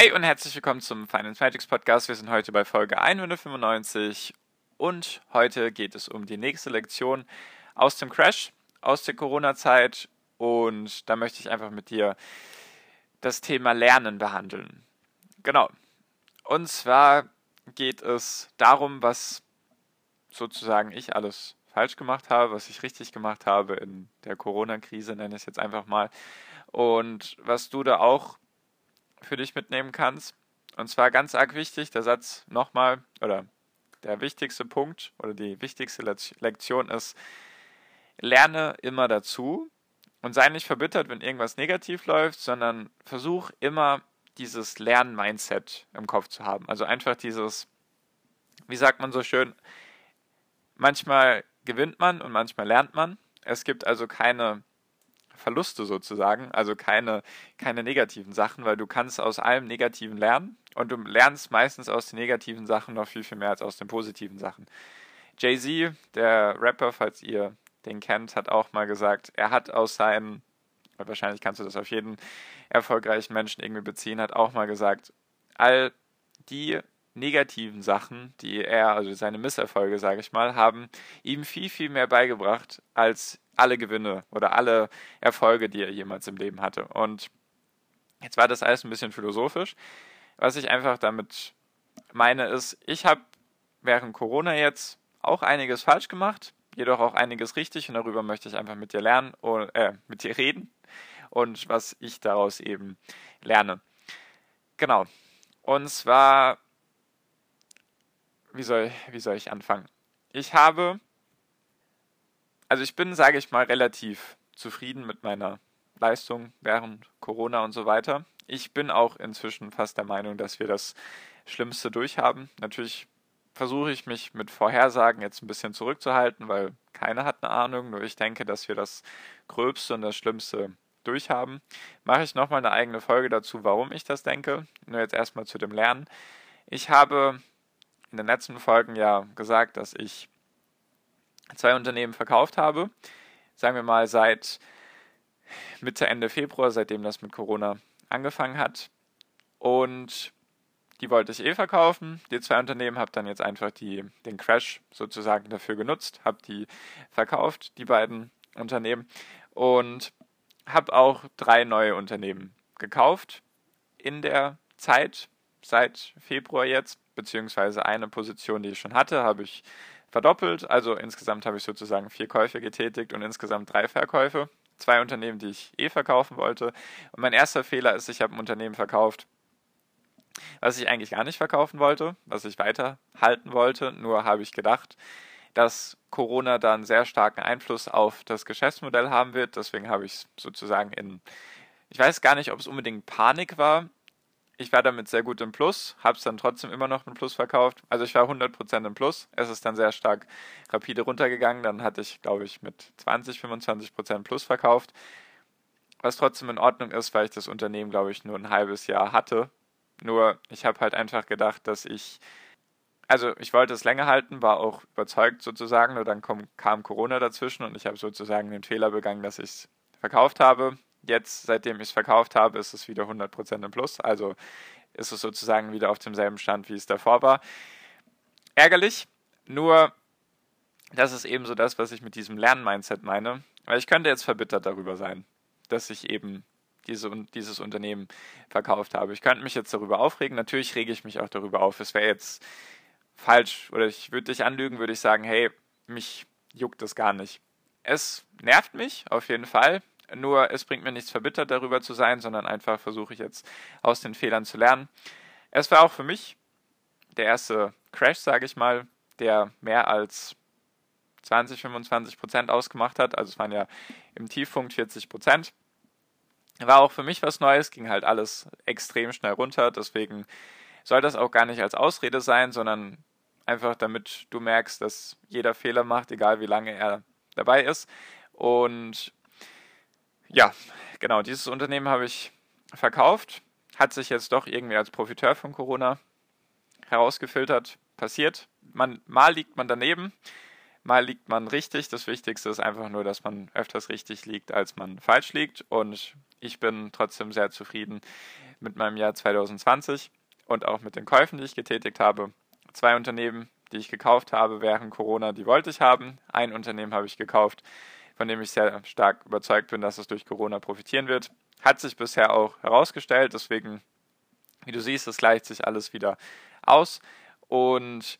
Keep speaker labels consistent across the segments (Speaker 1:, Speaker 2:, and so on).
Speaker 1: Hi und herzlich willkommen zum Finance Magics Podcast. Wir sind heute bei Folge 195 und heute geht es um die nächste Lektion aus dem Crash, aus der Corona-Zeit und da möchte ich einfach mit dir das Thema Lernen behandeln. Genau. Und zwar geht es darum, was sozusagen ich alles falsch gemacht habe, was ich richtig gemacht habe in der Corona-Krise, nenne ich es jetzt einfach mal. Und was du da auch für dich mitnehmen kannst. Und zwar ganz arg wichtig, der Satz nochmal, oder der wichtigste Punkt oder die wichtigste Lektion ist, lerne immer dazu und sei nicht verbittert, wenn irgendwas negativ läuft, sondern versuch immer dieses Lern-Mindset im Kopf zu haben. Also einfach dieses, wie sagt man so schön, manchmal gewinnt man und manchmal lernt man. Es gibt also keine Verluste sozusagen, also keine, keine negativen Sachen, weil du kannst aus allem Negativen lernen und du lernst meistens aus den negativen Sachen noch viel, viel mehr als aus den positiven Sachen. Jay-Z, der Rapper, falls ihr den kennt, hat auch mal gesagt, er hat aus seinen, wahrscheinlich kannst du das auf jeden erfolgreichen Menschen irgendwie beziehen, hat auch mal gesagt, all die negativen Sachen, die er, also seine Misserfolge, sage ich mal, haben ihm viel, viel mehr beigebracht als alle Gewinne oder alle Erfolge, die er jemals im Leben hatte. Und jetzt war das alles ein bisschen philosophisch. Was ich einfach damit meine ist, ich habe während Corona jetzt auch einiges falsch gemacht, jedoch auch einiges richtig und darüber möchte ich einfach mit dir lernen, äh, mit dir reden und was ich daraus eben lerne. Genau. Und zwar wie soll, wie soll ich anfangen? Ich habe, also ich bin, sage ich mal, relativ zufrieden mit meiner Leistung während Corona und so weiter. Ich bin auch inzwischen fast der Meinung, dass wir das Schlimmste durchhaben. Natürlich versuche ich mich mit Vorhersagen jetzt ein bisschen zurückzuhalten, weil keiner hat eine Ahnung, nur ich denke, dass wir das Gröbste und das Schlimmste durchhaben. Mache ich nochmal eine eigene Folge dazu, warum ich das denke. Nur jetzt erstmal zu dem Lernen. Ich habe in den letzten Folgen ja gesagt, dass ich zwei Unternehmen verkauft habe. Sagen wir mal seit Mitte, Ende Februar, seitdem das mit Corona angefangen hat. Und die wollte ich eh verkaufen. Die zwei Unternehmen habe dann jetzt einfach die, den Crash sozusagen dafür genutzt, habe die verkauft, die beiden Unternehmen. Und habe auch drei neue Unternehmen gekauft in der Zeit, seit Februar jetzt beziehungsweise eine Position, die ich schon hatte, habe ich verdoppelt. Also insgesamt habe ich sozusagen vier Käufe getätigt und insgesamt drei Verkäufe. Zwei Unternehmen, die ich eh verkaufen wollte. Und mein erster Fehler ist, ich habe ein Unternehmen verkauft, was ich eigentlich gar nicht verkaufen wollte, was ich weiterhalten wollte. Nur habe ich gedacht, dass Corona da einen sehr starken Einfluss auf das Geschäftsmodell haben wird. Deswegen habe ich es sozusagen in, ich weiß gar nicht, ob es unbedingt Panik war, ich war damit sehr gut im Plus, habe es dann trotzdem immer noch im Plus verkauft. Also ich war 100% im Plus. Es ist dann sehr stark rapide runtergegangen. Dann hatte ich, glaube ich, mit 20, 25% Plus verkauft. Was trotzdem in Ordnung ist, weil ich das Unternehmen, glaube ich, nur ein halbes Jahr hatte. Nur ich habe halt einfach gedacht, dass ich, also ich wollte es länger halten, war auch überzeugt sozusagen. Nur dann kam, Corona dazwischen und ich habe sozusagen den Fehler begangen, dass ich es verkauft habe Jetzt, seitdem ich es verkauft habe, ist es wieder 100% im Plus. Also ist es sozusagen wieder auf demselben Stand, wie es davor war. Ärgerlich, nur das ist eben so das, was ich mit diesem Lernmindset meine. Weil ich könnte jetzt verbittert darüber sein, dass ich eben diese, dieses Unternehmen verkauft habe. Ich könnte mich jetzt darüber aufregen. Natürlich rege ich mich auch darüber auf. Es wäre jetzt falsch oder ich würde dich anlügen, würde ich sagen, hey, mich juckt das gar nicht. Es nervt mich auf jeden Fall. Nur es bringt mir nichts verbittert darüber zu sein, sondern einfach versuche ich jetzt aus den Fehlern zu lernen. Es war auch für mich der erste Crash, sage ich mal, der mehr als 20, 25 Prozent ausgemacht hat. Also es waren ja im Tiefpunkt 40 Prozent. War auch für mich was Neues, ging halt alles extrem schnell runter, deswegen soll das auch gar nicht als Ausrede sein, sondern einfach damit du merkst, dass jeder Fehler macht, egal wie lange er dabei ist. Und ja, genau, dieses Unternehmen habe ich verkauft, hat sich jetzt doch irgendwie als Profiteur von Corona herausgefiltert, passiert. Man, mal liegt man daneben, mal liegt man richtig. Das Wichtigste ist einfach nur, dass man öfters richtig liegt, als man falsch liegt. Und ich bin trotzdem sehr zufrieden mit meinem Jahr 2020 und auch mit den Käufen, die ich getätigt habe. Zwei Unternehmen, die ich gekauft habe während Corona, die wollte ich haben. Ein Unternehmen habe ich gekauft, von dem ich sehr stark überzeugt bin, dass es durch Corona profitieren wird. Hat sich bisher auch herausgestellt, deswegen, wie du siehst, es gleicht sich alles wieder aus. Und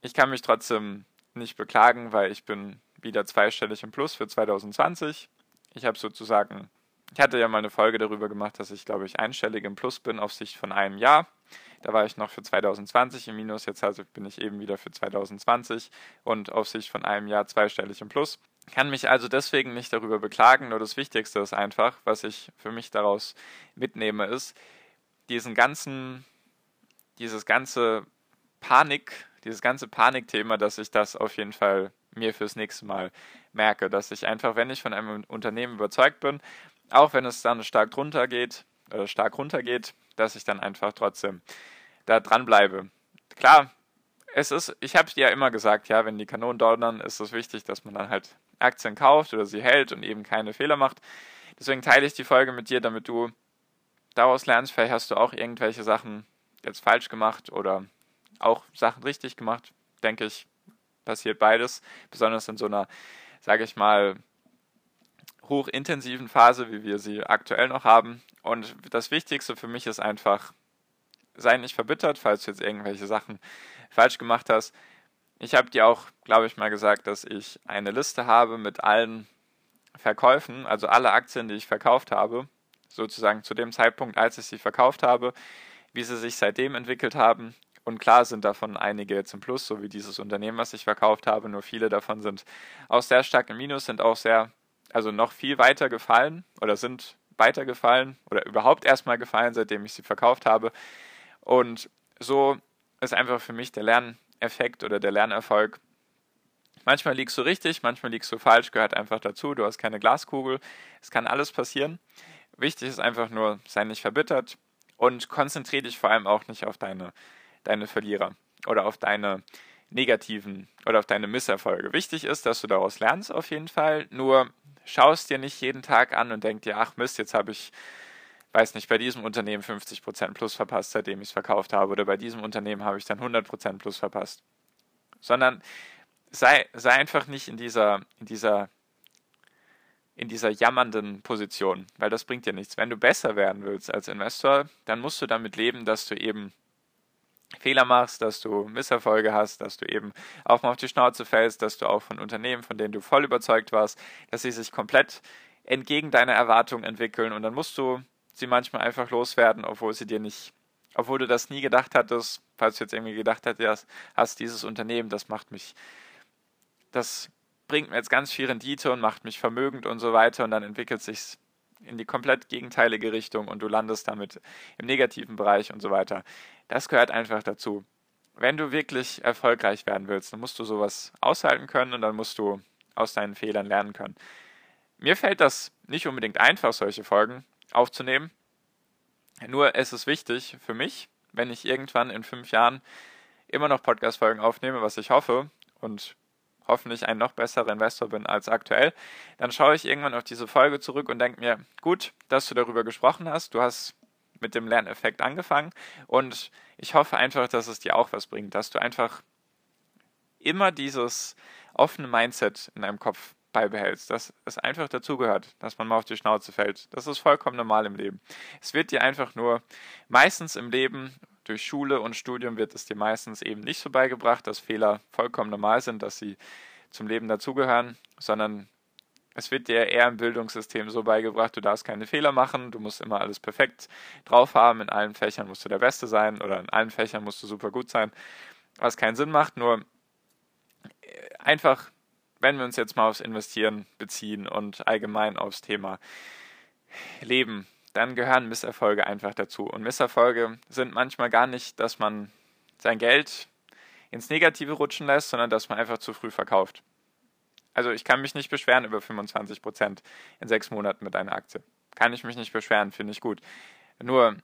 Speaker 1: ich kann mich trotzdem nicht beklagen, weil ich bin wieder zweistellig im Plus für 2020. Ich habe sozusagen, ich hatte ja mal eine Folge darüber gemacht, dass ich, glaube ich, einstellig im Plus bin auf Sicht von einem Jahr. Da war ich noch für 2020 im Minus, jetzt also bin ich eben wieder für 2020 und auf Sicht von einem Jahr zweistellig im Plus. Kann mich also deswegen nicht darüber beklagen, nur das Wichtigste ist einfach, was ich für mich daraus mitnehme, ist, diesen ganzen, dieses ganze Panik, dieses ganze Panikthema, dass ich das auf jeden Fall mir fürs nächste Mal merke, dass ich einfach, wenn ich von einem Unternehmen überzeugt bin, auch wenn es dann stark drunter geht, äh, stark runtergeht, dass ich dann einfach trotzdem da dranbleibe. Klar, es ist, ich habe ja immer gesagt, ja, wenn die Kanonen donnern, ist es wichtig, dass man dann halt Aktien kauft oder sie hält und eben keine Fehler macht. Deswegen teile ich die Folge mit dir, damit du daraus lernst. Vielleicht hast du auch irgendwelche Sachen jetzt falsch gemacht oder auch Sachen richtig gemacht. Denke ich, passiert beides. Besonders in so einer, sage ich mal, hochintensiven Phase, wie wir sie aktuell noch haben. Und das Wichtigste für mich ist einfach, sei nicht verbittert, falls du jetzt irgendwelche Sachen falsch gemacht hast. Ich habe dir auch, glaube ich, mal gesagt, dass ich eine Liste habe mit allen Verkäufen, also alle Aktien, die ich verkauft habe, sozusagen zu dem Zeitpunkt, als ich sie verkauft habe, wie sie sich seitdem entwickelt haben. Und klar sind davon einige jetzt im Plus, so wie dieses Unternehmen, was ich verkauft habe. Nur viele davon sind auch sehr stark im Minus, sind auch sehr, also noch viel weiter gefallen oder sind weiter gefallen oder überhaupt erstmal gefallen, seitdem ich sie verkauft habe. Und so ist einfach für mich der Lerneffekt oder der Lernerfolg. Manchmal liegst du richtig, manchmal liegst du falsch, gehört einfach dazu. Du hast keine Glaskugel. Es kann alles passieren. Wichtig ist einfach nur, sei nicht verbittert und konzentriere dich vor allem auch nicht auf deine, deine Verlierer oder auf deine negativen oder auf deine Misserfolge. Wichtig ist, dass du daraus lernst auf jeden Fall. Nur schau es dir nicht jeden Tag an und denk dir, ach Mist, jetzt habe ich weiß nicht, bei diesem Unternehmen 50% plus verpasst, seitdem ich es verkauft habe, oder bei diesem Unternehmen habe ich dann 100% plus verpasst. Sondern sei, sei einfach nicht in dieser, in dieser, in dieser jammernden Position, weil das bringt dir nichts. Wenn du besser werden willst als Investor, dann musst du damit leben, dass du eben Fehler machst, dass du Misserfolge hast, dass du eben auch mal auf die Schnauze fällst, dass du auch von Unternehmen, von denen du voll überzeugt warst, dass sie sich komplett entgegen deiner Erwartungen entwickeln und dann musst du sie manchmal einfach loswerden, obwohl sie dir nicht, obwohl du das nie gedacht hattest, falls du jetzt irgendwie gedacht hättest, hast dieses Unternehmen, das macht mich, das bringt mir jetzt ganz viel Rendite und macht mich vermögend und so weiter und dann entwickelt sich in die komplett gegenteilige Richtung und du landest damit im negativen Bereich und so weiter. Das gehört einfach dazu. Wenn du wirklich erfolgreich werden willst, dann musst du sowas aushalten können und dann musst du aus deinen Fehlern lernen können. Mir fällt das nicht unbedingt einfach, solche Folgen aufzunehmen. Nur es ist wichtig für mich, wenn ich irgendwann in fünf Jahren immer noch Podcast-Folgen aufnehme, was ich hoffe und hoffentlich ein noch besserer Investor bin als aktuell, dann schaue ich irgendwann auf diese Folge zurück und denke mir, gut, dass du darüber gesprochen hast, du hast mit dem Lerneffekt angefangen und ich hoffe einfach, dass es dir auch was bringt, dass du einfach immer dieses offene Mindset in deinem Kopf beibehältst, dass es einfach dazugehört, dass man mal auf die Schnauze fällt. Das ist vollkommen normal im Leben. Es wird dir einfach nur meistens im Leben durch Schule und Studium wird es dir meistens eben nicht so beigebracht, dass Fehler vollkommen normal sind, dass sie zum Leben dazugehören, sondern es wird dir eher im Bildungssystem so beigebracht, du darfst keine Fehler machen, du musst immer alles perfekt drauf haben, in allen Fächern musst du der Beste sein oder in allen Fächern musst du super gut sein, was keinen Sinn macht, nur einfach wenn wir uns jetzt mal aufs Investieren beziehen und allgemein aufs Thema leben, dann gehören Misserfolge einfach dazu. Und Misserfolge sind manchmal gar nicht, dass man sein Geld ins Negative rutschen lässt, sondern dass man einfach zu früh verkauft. Also ich kann mich nicht beschweren über 25 Prozent in sechs Monaten mit einer Aktie. Kann ich mich nicht beschweren, finde ich gut. Nur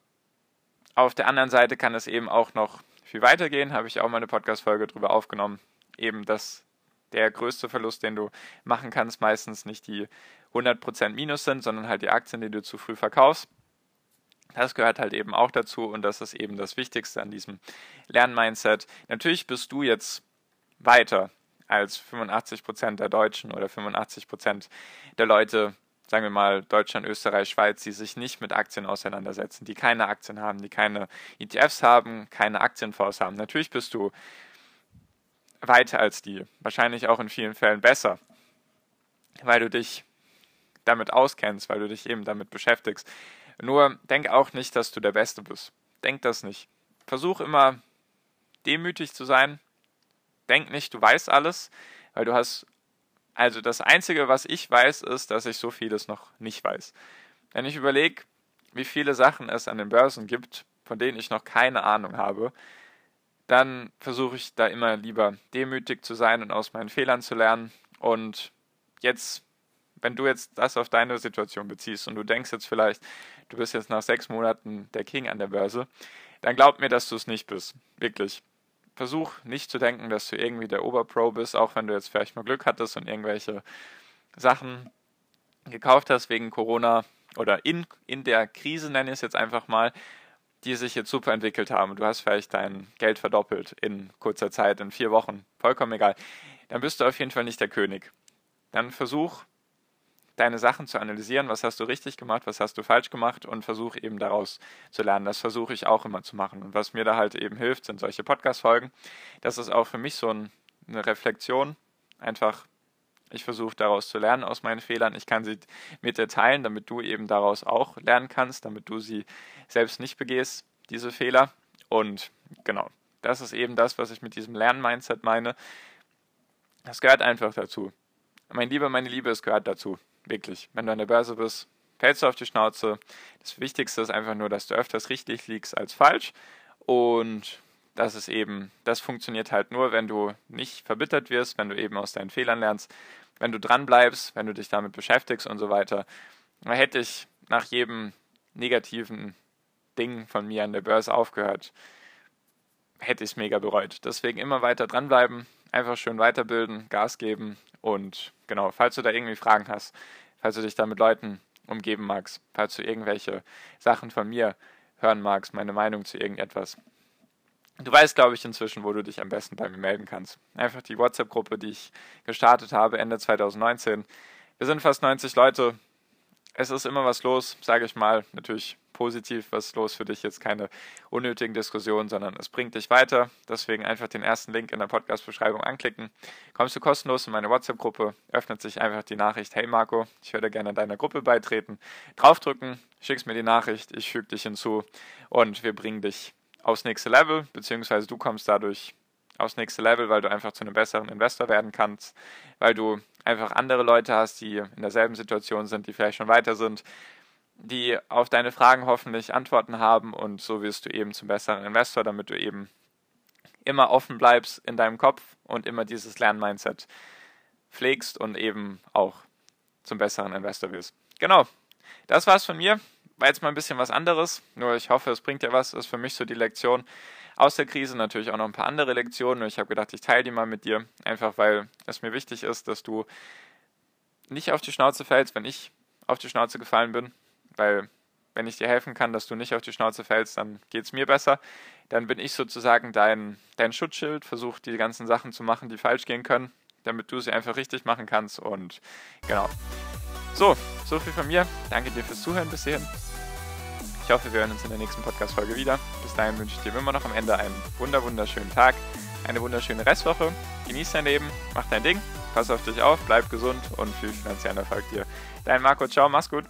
Speaker 1: auf der anderen Seite kann es eben auch noch viel weitergehen. Habe ich auch mal eine Podcast-Folge drüber aufgenommen. Eben, dass der größte Verlust, den du machen kannst, meistens nicht die 100% Minus sind, sondern halt die Aktien, die du zu früh verkaufst. Das gehört halt eben auch dazu und das ist eben das Wichtigste an diesem Lernmindset. Natürlich bist du jetzt weiter als 85% der Deutschen oder 85% der Leute, sagen wir mal Deutschland, Österreich, Schweiz, die sich nicht mit Aktien auseinandersetzen, die keine Aktien haben, die keine ETFs haben, keine Aktienfonds haben. Natürlich bist du weiter als die, wahrscheinlich auch in vielen Fällen besser, weil du dich damit auskennst, weil du dich eben damit beschäftigst. Nur denk auch nicht, dass du der Beste bist. Denk das nicht. Versuch immer demütig zu sein. Denk nicht, du weißt alles, weil du hast. Also das Einzige, was ich weiß, ist, dass ich so vieles noch nicht weiß. Wenn ich überlege, wie viele Sachen es an den Börsen gibt, von denen ich noch keine Ahnung habe, dann versuche ich da immer lieber demütig zu sein und aus meinen Fehlern zu lernen. Und jetzt wenn du jetzt das auf deine Situation beziehst und du denkst jetzt vielleicht, du bist jetzt nach sechs Monaten der King an der Börse, dann glaub mir, dass du es nicht bist. Wirklich. Versuch nicht zu denken, dass du irgendwie der Oberpro bist, auch wenn du jetzt vielleicht mal Glück hattest und irgendwelche Sachen gekauft hast wegen Corona oder in, in der Krise, nenne ich es jetzt einfach mal, die sich jetzt super entwickelt haben. Du hast vielleicht dein Geld verdoppelt in kurzer Zeit, in vier Wochen, vollkommen egal. Dann bist du auf jeden Fall nicht der König. Dann versuch deine Sachen zu analysieren, was hast du richtig gemacht, was hast du falsch gemacht und versuch eben daraus zu lernen. Das versuche ich auch immer zu machen. Und was mir da halt eben hilft, sind solche Podcast-Folgen. Das ist auch für mich so ein, eine Reflexion. Einfach, ich versuche daraus zu lernen aus meinen Fehlern. Ich kann sie mit dir teilen, damit du eben daraus auch lernen kannst, damit du sie selbst nicht begehst, diese Fehler. Und genau, das ist eben das, was ich mit diesem Lernmindset meine. Das gehört einfach dazu. Mein Lieber, meine Liebe, es gehört dazu. Wirklich. Wenn du an der Börse bist, fällst du auf die Schnauze. Das Wichtigste ist einfach nur, dass du öfters richtig liegst als falsch. Und das ist eben, das funktioniert halt nur, wenn du nicht verbittert wirst, wenn du eben aus deinen Fehlern lernst, wenn du dran bleibst, wenn du dich damit beschäftigst und so weiter. Da hätte ich nach jedem negativen Ding von mir an der Börse aufgehört, hätte ich es mega bereut. Deswegen immer weiter dranbleiben, einfach schön weiterbilden, Gas geben und genau, falls du da irgendwie Fragen hast, falls du dich da mit Leuten umgeben magst, falls du irgendwelche Sachen von mir hören magst, meine Meinung zu irgendetwas. Du weißt, glaube ich, inzwischen, wo du dich am besten bei mir melden kannst. Einfach die WhatsApp-Gruppe, die ich gestartet habe Ende 2019. Wir sind fast 90 Leute. Es ist immer was los, sage ich mal. Natürlich positiv, was los für dich, jetzt keine unnötigen Diskussionen, sondern es bringt dich weiter. Deswegen einfach den ersten Link in der Podcast-Beschreibung anklicken. Kommst du kostenlos in meine WhatsApp-Gruppe, öffnet sich einfach die Nachricht, hey Marco, ich würde gerne deiner Gruppe beitreten. Draufdrücken, schickst mir die Nachricht, ich füge dich hinzu und wir bringen dich aufs nächste Level, beziehungsweise du kommst dadurch aufs nächste Level, weil du einfach zu einem besseren Investor werden kannst, weil du einfach andere Leute hast, die in derselben Situation sind, die vielleicht schon weiter sind, die auf deine Fragen hoffentlich Antworten haben und so wirst du eben zum besseren Investor, damit du eben immer offen bleibst in deinem Kopf und immer dieses Lernmindset pflegst und eben auch zum besseren Investor wirst. Genau, das war's von mir. War jetzt mal ein bisschen was anderes, nur ich hoffe, es bringt dir was. Das ist für mich so die Lektion aus der Krise. Natürlich auch noch ein paar andere Lektionen. Nur ich habe gedacht, ich teile die mal mit dir, einfach weil es mir wichtig ist, dass du nicht auf die Schnauze fällst, wenn ich auf die Schnauze gefallen bin, weil wenn ich dir helfen kann, dass du nicht auf die Schnauze fällst, dann geht es mir besser. Dann bin ich sozusagen dein, dein Schutzschild, versuche die ganzen Sachen zu machen, die falsch gehen können, damit du sie einfach richtig machen kannst. Und genau. So, so viel von mir. Danke dir fürs Zuhören bis hierhin. Ich hoffe, wir hören uns in der nächsten Podcast-Folge wieder. Bis dahin wünsche ich dir immer noch am Ende einen wunder wunderschönen Tag, eine wunderschöne Restwoche. Genieß dein Leben, mach dein Ding, pass auf dich auf, bleib gesund und viel finanziellen Erfolg dir. Dein Marco, ciao, mach's gut.